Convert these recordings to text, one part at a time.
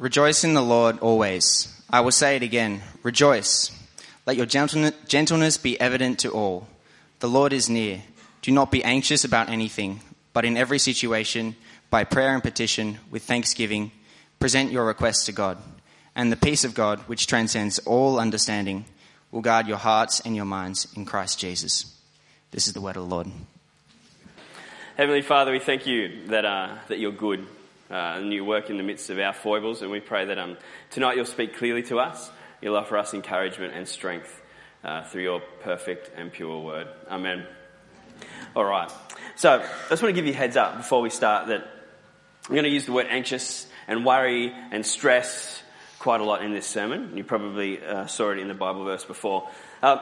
Rejoice in the Lord always. I will say it again rejoice. Let your gentleness be evident to all. The Lord is near. Do not be anxious about anything, but in every situation, by prayer and petition, with thanksgiving, present your requests to God. And the peace of God, which transcends all understanding, will guard your hearts and your minds in Christ Jesus. This is the word of the Lord. Heavenly Father, we thank you that, uh, that you're good and you work in the midst of our foibles, and we pray that um, tonight you'll speak clearly to us. You'll offer us encouragement and strength uh, through your perfect and pure word. Amen. All right. So, I just want to give you a heads up before we start that I'm going to use the word anxious and worry and stress quite a lot in this sermon. You probably uh, saw it in the Bible verse before. Uh,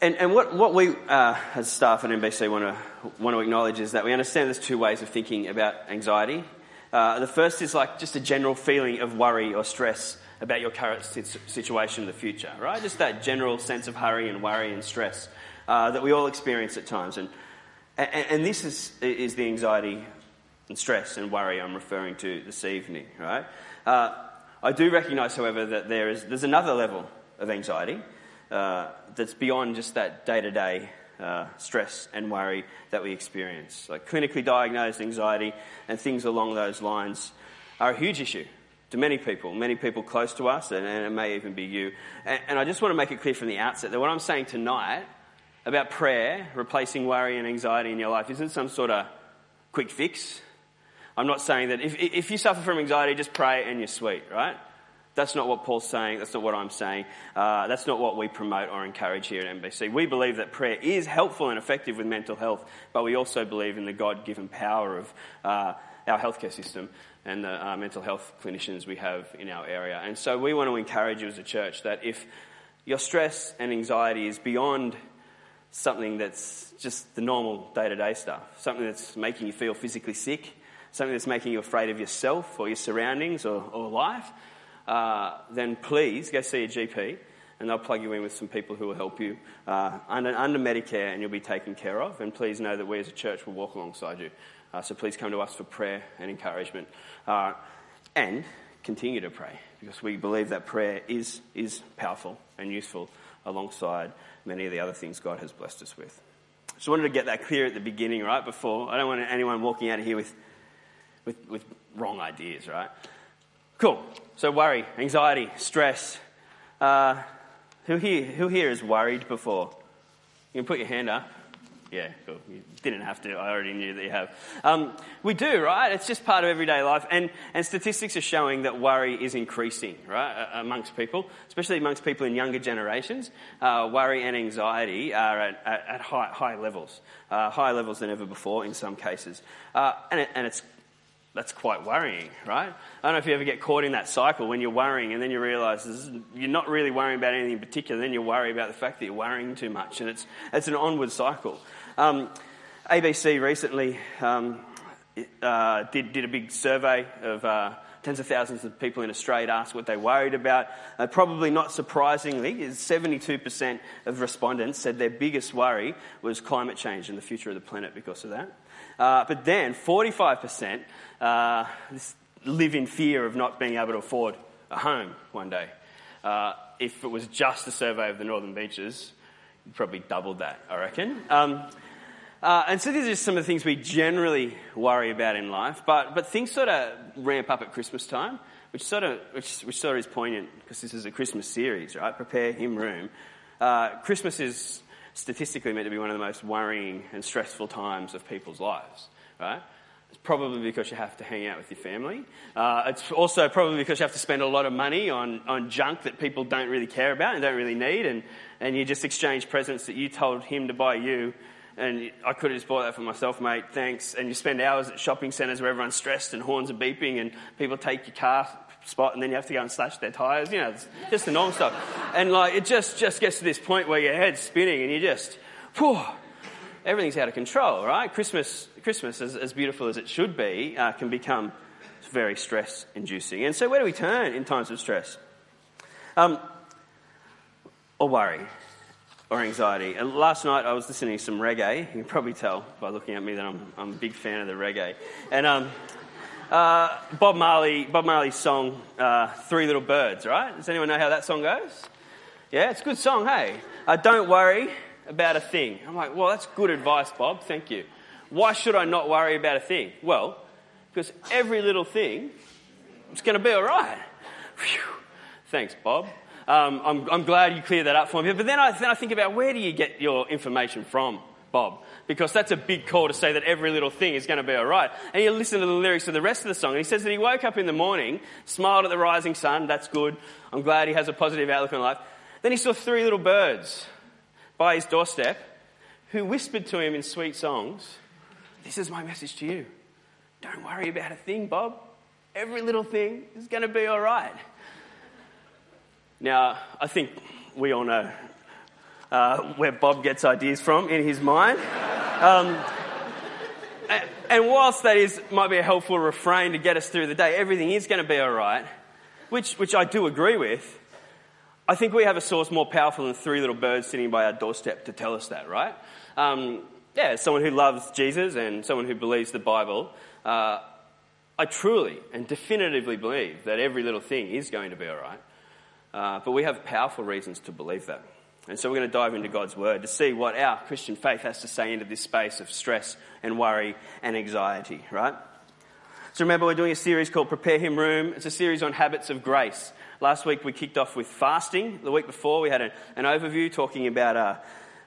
and, and what, what we uh, as staff at NBC want to, want to acknowledge is that we understand there's two ways of thinking about anxiety. Uh, the first is like just a general feeling of worry or stress about your current situation in the future, right? Just that general sense of hurry and worry and stress uh, that we all experience at times. And, and, and, this is, is the anxiety and stress and worry I'm referring to this evening, right? Uh, I do recognise, however, that there is, there's another level of anxiety uh, that's beyond just that day to day Uh, stress and worry that we experience. Like clinically diagnosed anxiety and things along those lines are a huge issue to many people, many people close to us, and, and it may even be you. And, and I just want to make it clear from the outset that what I'm saying tonight about prayer replacing worry and anxiety in your life isn't some sort of quick fix. I'm not saying that if, if you suffer from anxiety, just pray and you're sweet, right? That's not what Paul's saying. That's not what I'm saying. Uh, that's not what we promote or encourage here at NBC. We believe that prayer is helpful and effective with mental health, but we also believe in the God given power of uh, our healthcare system and the uh, mental health clinicians we have in our area. And so we want to encourage you as a church that if your stress and anxiety is beyond something that's just the normal day to day stuff, something that's making you feel physically sick, something that's making you afraid of yourself or your surroundings or, or life, uh, then please go see a GP and they'll plug you in with some people who will help you uh, under, under, Medicare and you'll be taken care of. And please know that we as a church will walk alongside you. Uh, so please come to us for prayer and encouragement. Uh, and continue to pray because we believe that prayer is, is powerful and useful alongside many of the other things God has blessed us with. Just wanted to get that clear at the beginning, right? Before I don't want anyone walking out of here with, with, with wrong ideas, right? Cool. So worry, anxiety, stress. Uh, who here, who here is worried before? You can put your hand up. Yeah, cool. You didn't have to. I already knew that you have. Um, we do, right? It's just part of everyday life. And, and statistics are showing that worry is increasing, right, amongst people, especially amongst people in younger generations. Uh, worry and anxiety are at, at, at high, high levels, uh, higher levels than ever before in some cases. Uh, and, it, and it's that's quite worrying, right? I don't know if you ever get caught in that cycle when you're worrying and then you realise you're not really worrying about anything in particular, then you worry about the fact that you're worrying too much, and it's, it's an onward cycle. Um, ABC recently um, uh, did, did a big survey of uh, tens of thousands of people in Australia to ask what they worried about. Uh, probably not surprisingly, 72% of respondents said their biggest worry was climate change and the future of the planet because of that. Uh, but then 45% uh, live in fear of not being able to afford a home one day. Uh, if it was just a survey of the northern beaches, you'd probably doubled that, I reckon. Um, uh, and so these are some of the things we generally worry about in life, but, but things sort of ramp up at Christmas time, which sort of, which, which sort of is poignant because this is a Christmas series, right? Prepare Him Room. Uh, Christmas is statistically meant to be one of the most worrying and stressful times of people's lives, right? It's probably because you have to hang out with your family. Uh, it's also probably because you have to spend a lot of money on, on junk that people don't really care about and don't really need, and, and you just exchange presents that you told him to buy you, and I could have just bought that for myself, mate, thanks. And you spend hours at shopping centres where everyone's stressed and horns are beeping, and people take your car spot, and then you have to go and slash their tyres. You know, just the normal stuff. And like, it just, just gets to this point where your head's spinning, and you just, whew, everything's out of control, right? Christmas, Christmas as, as beautiful as it should be, uh, can become very stress inducing. And so, where do we turn in times of stress? Um, or worry or anxiety. And last night I was listening to some reggae. You can probably tell by looking at me that I'm, I'm a big fan of the reggae. And um, Uh, Bob Marley, Bob Marley's song, uh, Three Little Birds, right? Does anyone know how that song goes? Yeah, it's a good song, hey? Uh, don't worry about a thing. I'm like, well, that's good advice, Bob, thank you. Why should I not worry about a thing? Well, because every little thing is going to be all right. Whew. Thanks, Bob. Um, I'm, I'm, glad you cleared that up for me. But then I, then I think about where do you get your information from, Bob? Because that's a big call to say that every little thing is going to be all right. And you listen to the lyrics of the rest of the song, and he says that he woke up in the morning, smiled at the rising sun. That's good. I'm glad he has a positive outlook on life. Then he saw three little birds by his doorstep who whispered to him in sweet songs, This is my message to you. Don't worry about a thing, Bob. Every little thing is going to be all right. Now, I think we all know uh, where Bob gets ideas from in his mind. Um, and whilst that is might be a helpful refrain to get us through the day, everything is going to be all right, which, which I do agree with. I think we have a source more powerful than three little birds sitting by our doorstep to tell us that, right? Um, yeah, someone who loves Jesus and someone who believes the Bible. Uh, I truly and definitively believe that every little thing is going to be all right. Uh, but we have powerful reasons to believe that. And so we're going to dive into God's Word to see what our Christian faith has to say into this space of stress and worry and anxiety, right? So remember, we're doing a series called Prepare Him Room. It's a series on habits of grace. Last week we kicked off with fasting. The week before we had an, an overview talking about uh,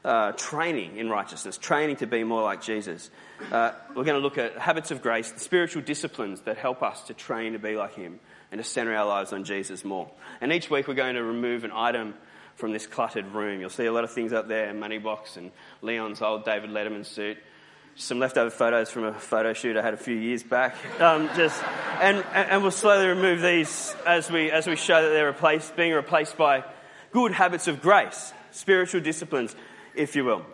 uh, training in righteousness, training to be more like Jesus. Uh, we're going to look at habits of grace, the spiritual disciplines that help us to train to be like Him and to center our lives on Jesus more. And each week we're going to remove an item from this cluttered room. You'll see a lot of things up there money box and Leon's old David Letterman suit. Some leftover photos from a photo shoot I had a few years back. Um, just, and, and we'll slowly remove these as we, as we show that they're replaced, being replaced by good habits of grace, spiritual disciplines, if you will.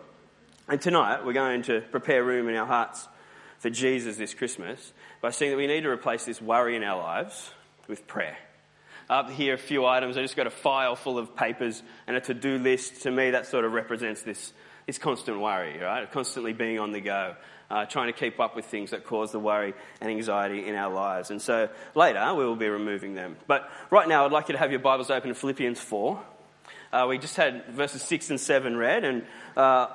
And tonight we're going to prepare room in our hearts for Jesus this Christmas by seeing that we need to replace this worry in our lives with prayer. Up here, a few items. I just got a file full of papers and a to do list. To me, that sort of represents this, this constant worry, right? Constantly being on the go, uh, trying to keep up with things that cause the worry and anxiety in our lives. And so later, we will be removing them. But right now, I'd like you to have your Bibles open to Philippians 4. Uh, we just had verses 6 and 7 read, and, uh,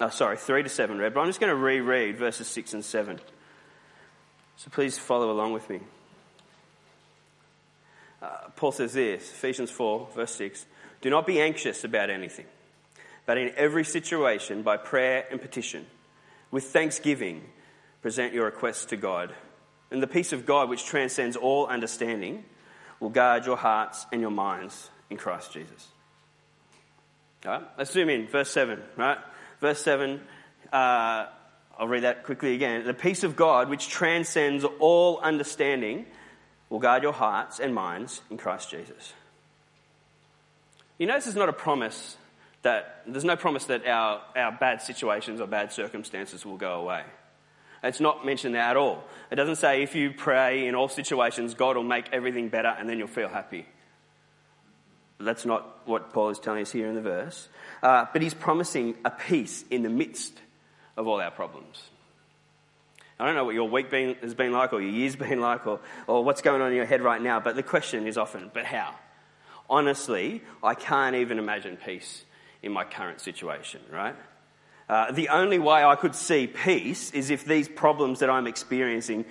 oh, sorry, 3 to 7 read, but I'm just going to reread verses 6 and 7. So please follow along with me. Uh, Paul says this, Ephesians 4, verse 6 Do not be anxious about anything, but in every situation, by prayer and petition, with thanksgiving, present your requests to God. And the peace of God, which transcends all understanding, will guard your hearts and your minds in Christ Jesus. All right, let's zoom in. Verse 7, right? Verse 7, uh, I'll read that quickly again. The peace of God, which transcends all understanding, will guard your hearts and minds in Christ Jesus. You this is not a promise that, there's no promise that our, our bad situations or bad circumstances will go away. It's not mentioned there at all. It doesn't say if you pray in all situations, God will make everything better and then you'll feel happy. That's not what Paul is telling us here in the verse. Uh, but he's promising a peace in the midst of all our problems. I don't know what your week been, has been like or your year's been like or, or what's going on in your head right now, but the question is often, but how? Honestly, I can't even imagine peace in my current situation, right? Uh, the only way I could see peace is if these problems that I'm experiencing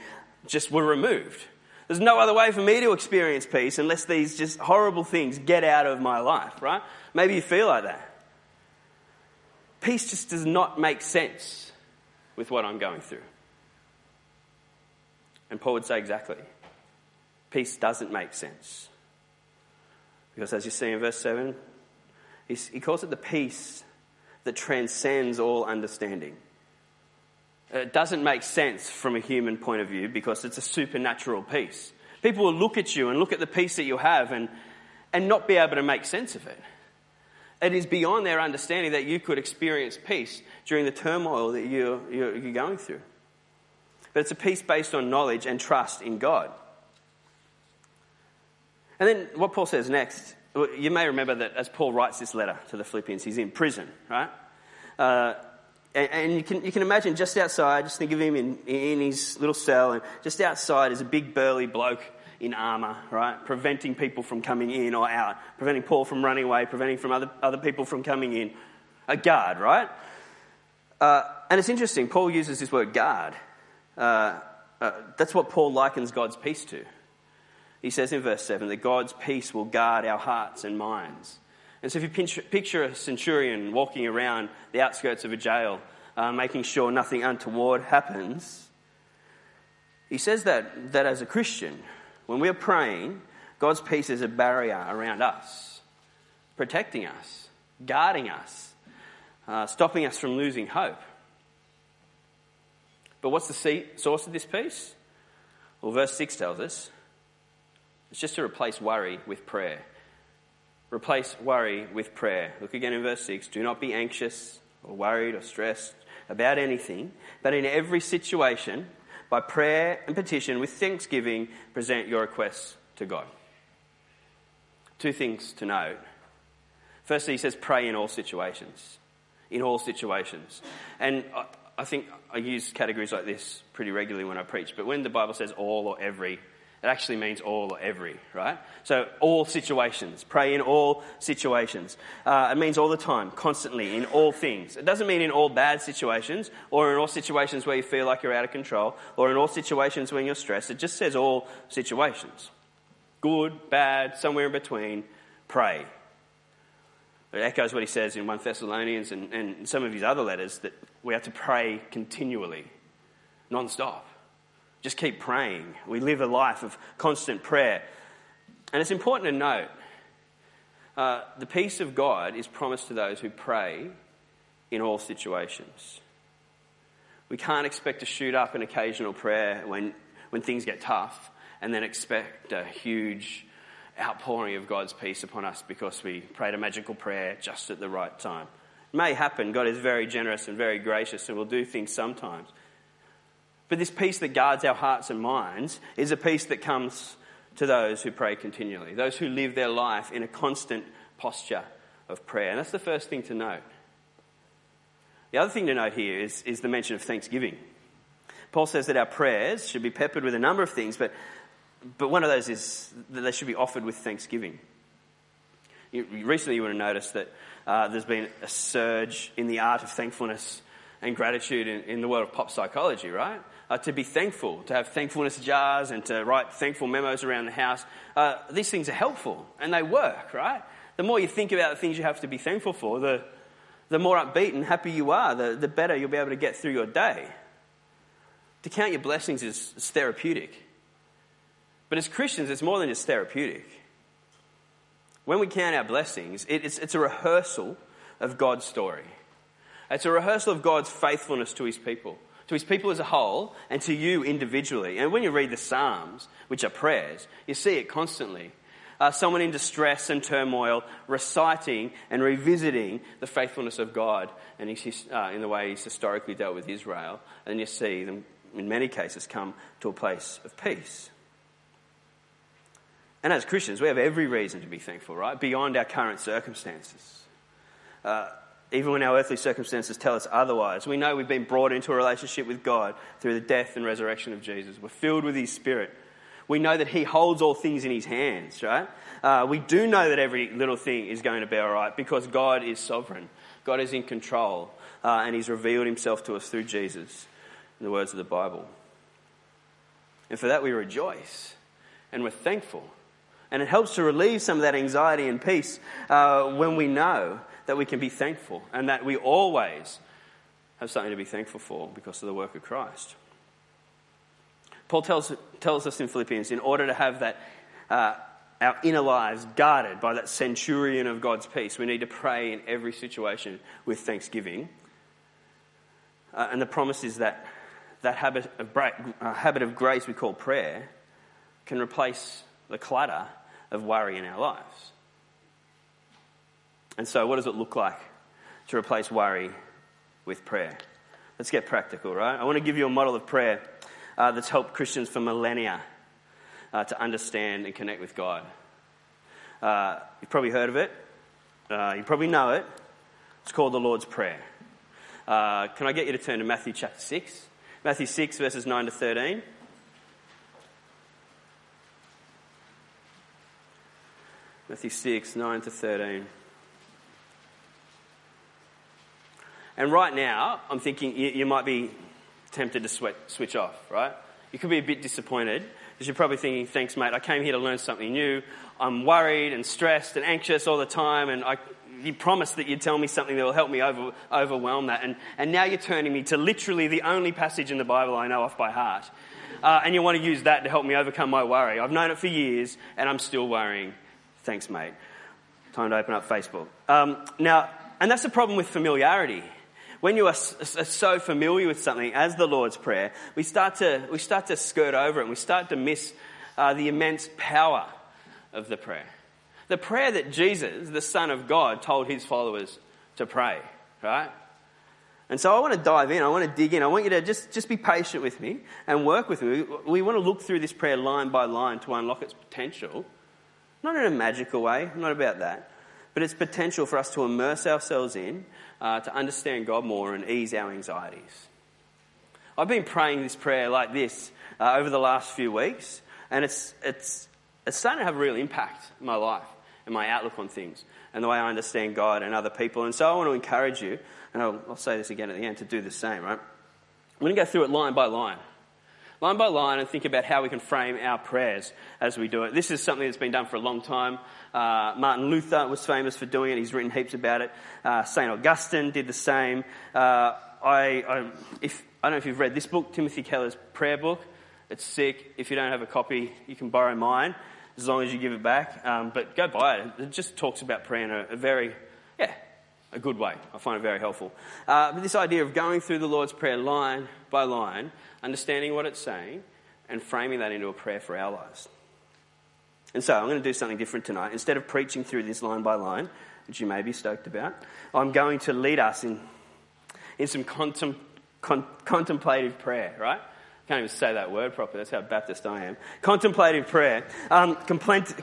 just were removed. There's no other way for me to experience peace unless these just horrible things get out of my life, right? Maybe you feel like that. Peace just does not make sense with what I'm going through. And Paul would say exactly. Peace doesn't make sense. Because as you see in verse 7, he calls it the peace that transcends all understanding. It doesn't make sense from a human point of view because it's a supernatural peace. People will look at you and look at the peace that you have and, and not be able to make sense of it. It is beyond their understanding that you could experience peace during the turmoil that you're, you're, you're going through but it's a peace based on knowledge and trust in God. And then what Paul says next, you may remember that as Paul writes this letter to the Philippians, he's in prison, right? Uh, and, and you, can, you can imagine just outside, just think of him in, in his little cell, and just outside is a big burly bloke in armour, right? Preventing people from coming in or out, preventing Paul from running away, preventing from other, other people from coming in. A guard, right? Uh, and it's interesting, Paul uses this word guard. Uh, uh, that's what Paul likens God's peace to. He says in verse 7 that God's peace will guard our hearts and minds. And so if you picture a centurion walking around the outskirts of a jail, uh, making sure nothing untoward happens, he says that, that as a Christian, when we're praying, God's peace is a barrier around us, protecting us, guarding us, uh, stopping us from losing hope. But what's the source of this peace? Well, verse 6 tells us it's just to replace worry with prayer. Replace worry with prayer. Look again in verse 6. Do not be anxious or worried or stressed about anything, but in every situation, by prayer and petition with thanksgiving, present your requests to God. Two things to note. Firstly, he says, pray in all situations. In all situations. And uh, I think I use categories like this pretty regularly when I preach, but when the Bible says all or every, it actually means all or every, right? So all situations. Pray in all situations. Uh, it means all the time, constantly, in all things. It doesn't mean in all bad situations, or in all situations where you feel like you're out of control, or in all situations when you're stressed. It just says all situations. Good, bad, somewhere in between. Pray. It echoes what he says in 1 Thessalonians and, and some of his other letters that we have to pray continually, non stop. Just keep praying. We live a life of constant prayer. And it's important to note uh, the peace of God is promised to those who pray in all situations. We can't expect to shoot up an occasional prayer when, when things get tough and then expect a huge outpouring of God's peace upon us because we prayed a magical prayer just at the right time. It may happen. God is very generous and very gracious and will do things sometimes. But this peace that guards our hearts and minds is a peace that comes to those who pray continually, those who live their life in a constant posture of prayer. And that's the first thing to note. The other thing to note here is, is the mention of thanksgiving. Paul says that our prayers should be peppered with a number of things, but, but one of those is that they should be offered with thanksgiving. Recently, you would have noticed that uh, there's been a surge in the art of thankfulness and gratitude in, in the world of pop psychology, right? uh, to be thankful, to have thankfulness jars and to write thankful memos around the house. Uh, these things are helpful and they work, right? The more you think about the things you have to be thankful for, the, the more upbeat and happy you are, the, the better you'll be able to get through your day. To count your blessings is, is therapeutic. But as Christians, it's more than just therapeutic. When we count our blessings, it, it's, it's a rehearsal of God's story. It's a rehearsal of God's faithfulness to his people to his people as a whole, and to you individually. And when you read the Psalms, which are prayers, you see it constantly. Uh, someone in distress and turmoil reciting and revisiting the faithfulness of God and his, uh, in the way he's historically dealt with Israel. And you see them, in many cases, come to a place of peace. And as Christians, we have every reason to be thankful, right? Beyond our current circumstances. Uh, even when our earthly circumstances tell us otherwise. We know we've been brought into a relationship with God through the death and resurrection of Jesus. We're filled with His Spirit. We know that He holds all things in His hands, right? Uh, we do know that every little thing is going to be all right because God is sovereign. God is in control, uh, and He's revealed Himself to us through Jesus, in the words of the Bible. And for that we rejoice and we're thankful. And it helps to relieve some of that anxiety and peace uh, when we know that we can be thankful and that we always have something to be thankful for because of the work of Christ. Paul tells, tells us in Philippians in order to have that, uh, our inner lives guarded by that centurion of God's peace, we need to pray in every situation with thanksgiving. Uh, and the promise is that that habit of, uh, habit of grace we call prayer can replace the clutter of worry in our lives. And so, what does it look like to replace worry with prayer? Let's get practical, right? I want to give you a model of prayer uh, that's helped Christians for millennia uh, to understand and connect with God. Uh, you've probably heard of it, uh, you probably know it. It's called the Lord's Prayer. Uh, can I get you to turn to Matthew chapter 6? Matthew 6, verses 9 to 13. Matthew 6, 9 to 13. And right now, I'm thinking you, you might be tempted to sweat, switch off, right? You could be a bit disappointed because you're probably thinking, thanks, mate, I came here to learn something new. I'm worried and stressed and anxious all the time, and I, you promised that you'd tell me something that will help me over, overwhelm that. And, and now you're turning me to literally the only passage in the Bible I know off by heart. Uh, and you want to use that to help me overcome my worry. I've known it for years, and I'm still worrying. Thanks, mate. Time to open up Facebook. Um, now, and that's the problem with familiarity. When you are so familiar with something as the Lord's Prayer, we start to, we start to skirt over it and we start to miss uh, the immense power of the prayer. The prayer that Jesus, the Son of God, told his followers to pray, right? And so I want to dive in. I want to dig in. I want you to just, just be patient with me and work with me. We want to look through this prayer line by line to unlock its potential. Not in a magical way, not about that. But its potential for us to immerse ourselves in uh, to understand God more and ease our anxieties. I've been praying this prayer like this uh, over the last few weeks, and it's, it's, it's starting to have a real impact in my life and my outlook on things and the way I understand God and other people. And so I want to encourage you, and I'll, I'll say this again at the end, to do the same, right? We're going to go through it line by line line by line and think about how we can frame our prayers as we do it. This is something that's been done for a long time. Uh, Martin Luther was famous for doing it. He's written heaps about it. Uh, St. Augustine did the same. Uh, I, I, if, I don't know if you've read this book, Timothy Keller's prayer book. It's sick. If you don't have a copy, you can borrow mine as long as you give it back. Um, but go buy it. It just talks about prayer in a, a very, a good way. I find it very helpful. Uh, but this idea of going through the Lord's Prayer line by line, understanding what it's saying, and framing that into a prayer for our lives. And so I'm going to do something different tonight. Instead of preaching through this line by line, which you may be stoked about, I'm going to lead us in, in some contem, con, contemplative prayer, right? I can't even say that word properly. That's how Baptist I am. Contemplative prayer. Um, can't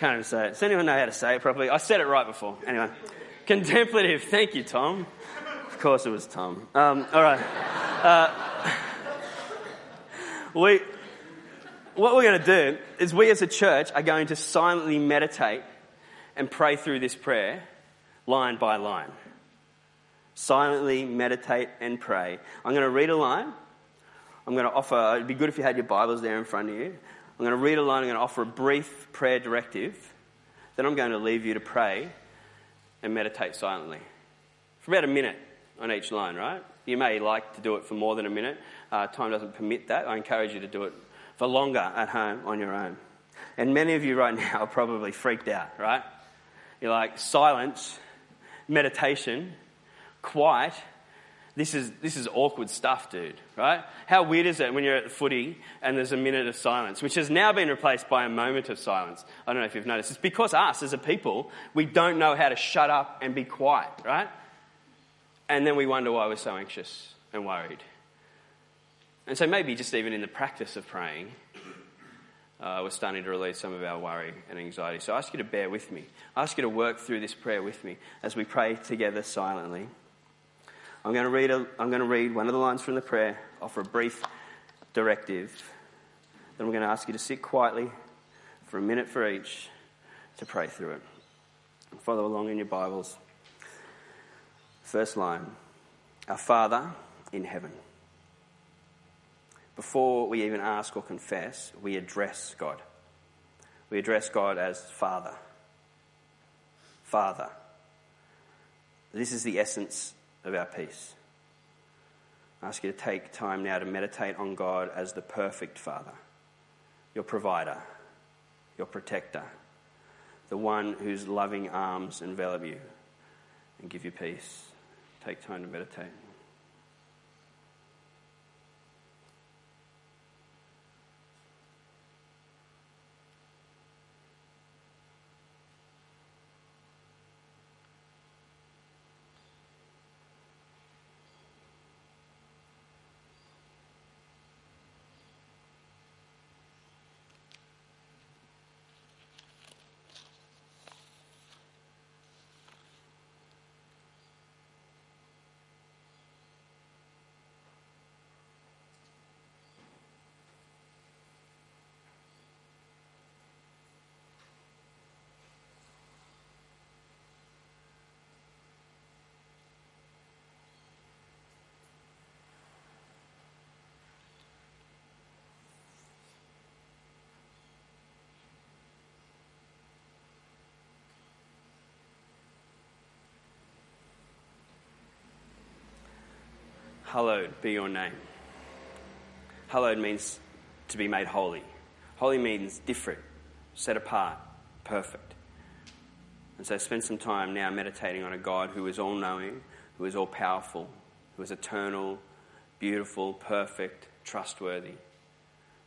even say it. Does anyone know how to say it properly? I said it right before. Anyway. Contemplative. Thank you, Tom. Of course it was Tom. Um, all right. Uh, we, what we're going to do is we as a church are going to silently meditate and pray through this prayer line by line. Silently meditate and pray. I'm going to read a line. I'm going to offer, it'd be good if you had your Bibles there in front of you. I'm going to read a line. I'm going to offer a brief prayer directive. Then I'm going to leave you to pray and meditate silently for about a minute on each line, right? You may like to do it for more than a minute. Uh, time doesn't permit that. I encourage you to do it for longer at home on your own. And many of you right now are probably freaked out, right? You're like, silence, meditation, quiet. This is, this is awkward stuff, dude, right? How weird is it when you're at the footy and there's a minute of silence, which has now been replaced by a moment of silence? I don't know if you've noticed. It's because us, as a people, we don't know how to shut up and be quiet, right? And then we wonder why we're so anxious and worried. And so maybe just even in the practice of praying, uh, we're starting to release some of our worry and anxiety. So I ask you to bear with me. I ask you to work through this prayer with me as we pray together silently. I'm going to read, a, I'm going to read one of the lines from the prayer, offer a brief directive. Then I'm going to ask you to sit quietly for a minute for each to pray through it. Follow along in your Bibles. First line Our Father in heaven. Before we even ask or confess, we address God. We address God as Father. Father. This is the essence of our peace. I ask you to take time now to meditate on God as the perfect Father, your provider, your protector, the one whose loving arms envelop you and give you peace take time to meditate. Hallowed be your name. Hallowed means to be made holy. Holy means different, set apart, perfect. And so spend some time now meditating on a God who is all knowing, who is all powerful, who is eternal, beautiful, perfect, trustworthy,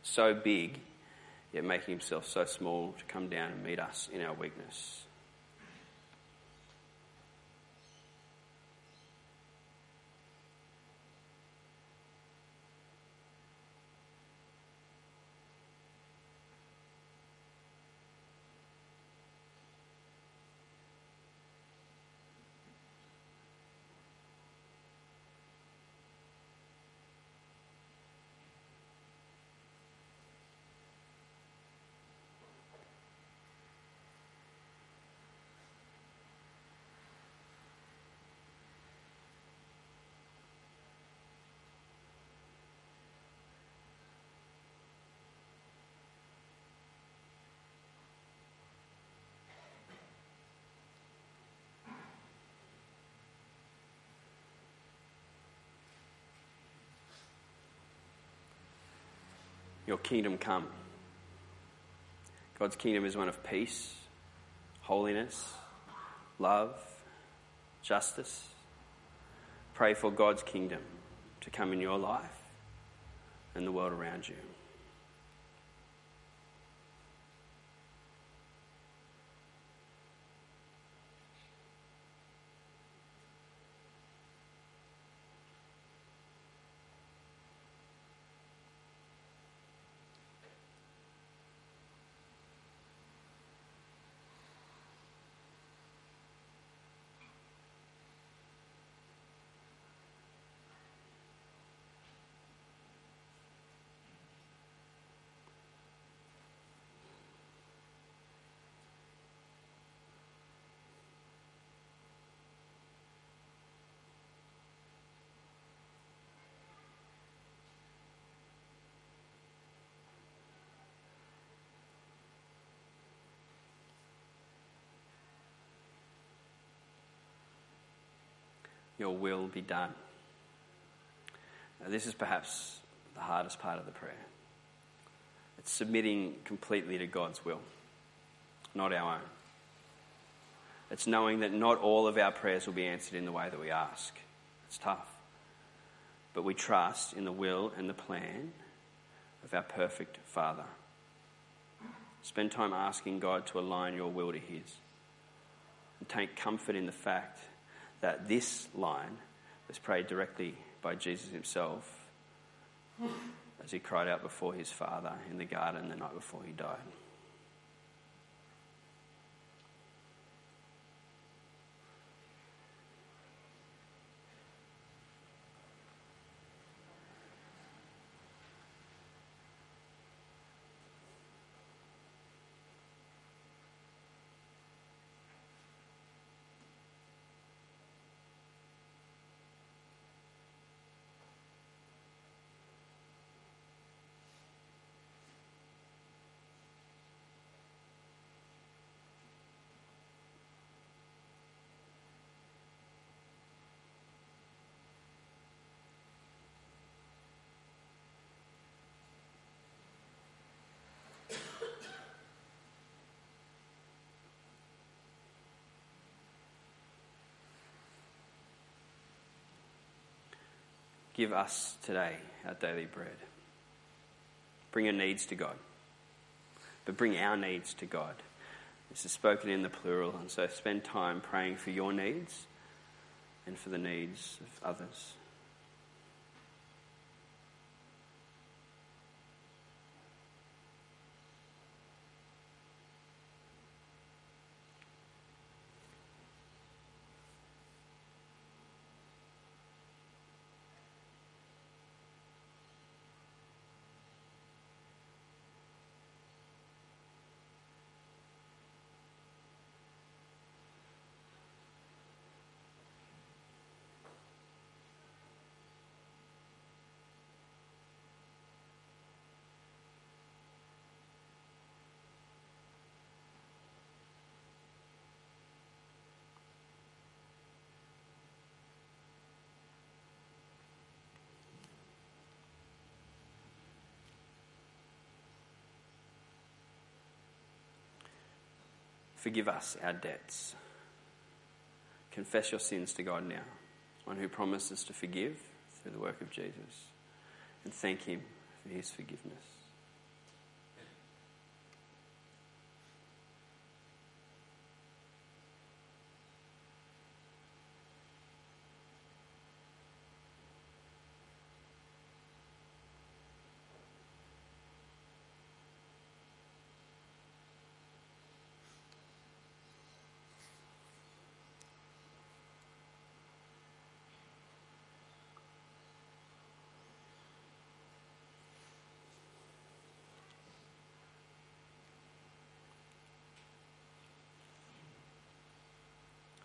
so big, yet making himself so small to come down and meet us in our weakness. Your kingdom come. God's kingdom is one of peace, holiness, love, justice. Pray for God's kingdom to come in your life and the world around you. Your will be done. Now, this is perhaps the hardest part of the prayer. It's submitting completely to God's will, not our own. It's knowing that not all of our prayers will be answered in the way that we ask. It's tough. But we trust in the will and the plan of our perfect Father. Spend time asking God to align your will to His. And take comfort in the fact that this line was prayed directly by Jesus himself as he cried out before his Father in the garden the night before he died. Give us today our daily bread. Bring your needs to God, but bring our needs to God. This is spoken in the plural, and so spend time praying for your needs and for the needs of others. Forgive us our debts. Confess your sins to God now, one who promises to forgive through the work of Jesus, and thank Him for His forgiveness.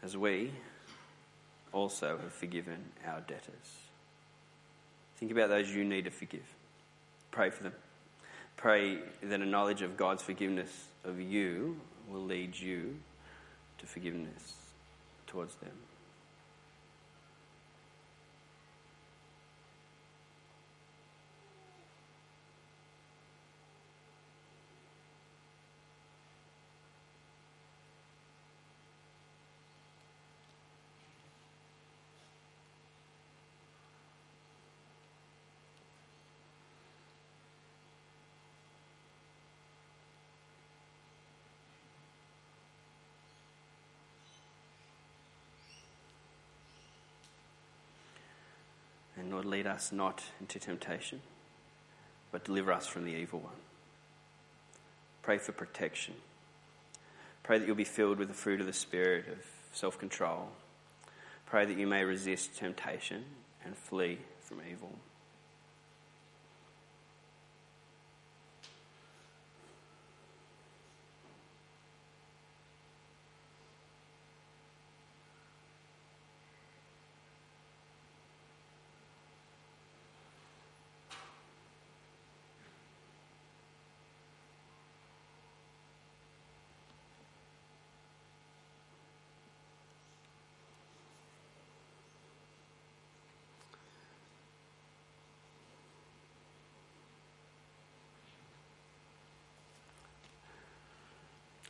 As we also have forgiven our debtors. Think about those you need to forgive. Pray for them. Pray that a knowledge of God's forgiveness of you will lead you to forgiveness towards them. Lord, lead us not into temptation, but deliver us from the evil one. Pray for protection. Pray that you'll be filled with the fruit of the Spirit of self control. Pray that you may resist temptation and flee from evil.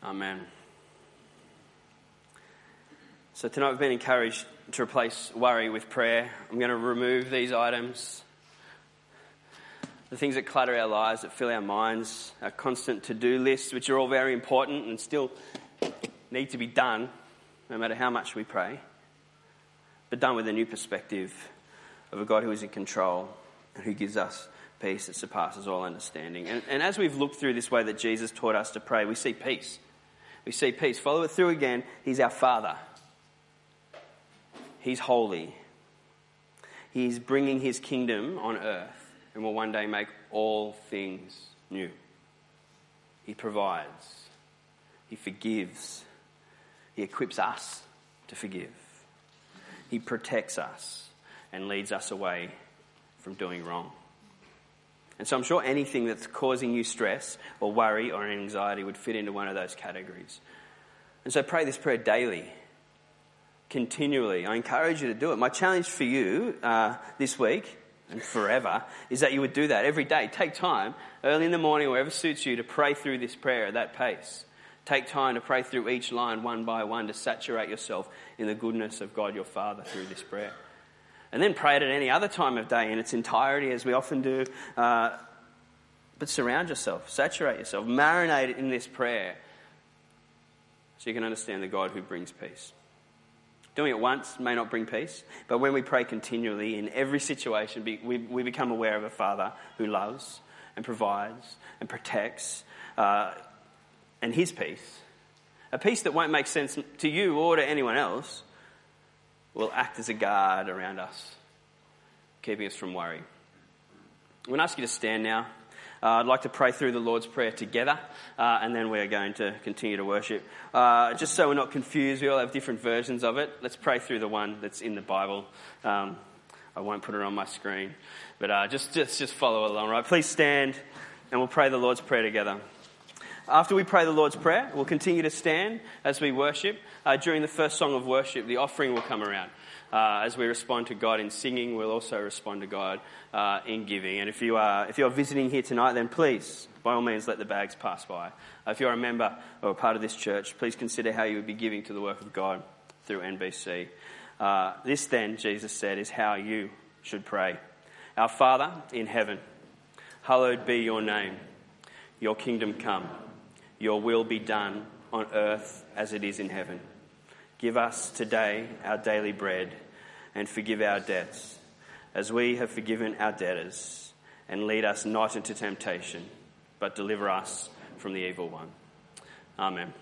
Amen. So tonight we've been encouraged to replace worry with prayer. I'm going to remove these items. The things that clutter our lives, that fill our minds, our constant to do lists, which are all very important and still need to be done, no matter how much we pray, but done with a new perspective of a God who is in control and who gives us peace that surpasses all understanding. And, and as we've looked through this way that Jesus taught us to pray, we see peace we see peace. Follow it through again. He's our Father. He's holy. He's bringing his kingdom on earth and will one day make all things new. He provides. He forgives. He equips us to forgive. He protects us and leads us away from doing wrong. And so I'm sure anything that's causing you stress or worry or anxiety would fit into one of those categories. And so pray this prayer daily, continually. I encourage you to do it. My challenge for you uh, this week and forever is that you would do that every day. Take time early in the morning, wherever suits you, to pray through this prayer at that pace. Take time to pray through each line one by one to saturate yourself in the goodness of God your Father through this prayer and then pray it at any other time of day in its entirety, as we often do. Uh, but surround yourself, saturate yourself, marinate in this prayer so you can understand the God who brings peace. Doing it once may not bring peace, but when we pray continually in every situation, we, become aware of a Father who loves and provides and protects, uh, and His peace, a peace that won't make sense to you or to anyone else, will act as a guard around us, keeping us from worry. I'm going to ask you to stand now. Uh, I'd like to pray through the Lord's Prayer together, uh, and then we're going to continue to worship. Uh, just so we're not confused, we all have different versions of it. Let's pray through the one that's in the Bible. Um, I won't put it on my screen, but uh, just, just, just follow along, right? Please stand, and we'll pray the Lord's Prayer together. After we pray the Lord's Prayer, we'll continue to stand as we worship. Uh, during the first song of worship, the offering will come around. Uh, as we respond to God in singing, we'll also respond to God uh, in giving. And if you are if you're visiting here tonight, then please, by all means, let the bags pass by. Uh, if you're a member or a part of this church, please consider how you would be giving to the work of God through NBC. Uh, this, then, Jesus said, is how you should pray. Our Father in heaven, hallowed be your name. Your kingdom come. Your will be done on earth as it is in heaven. Give us today our daily bread and forgive our debts as we have forgiven our debtors. And lead us not into temptation, but deliver us from the evil one. Amen.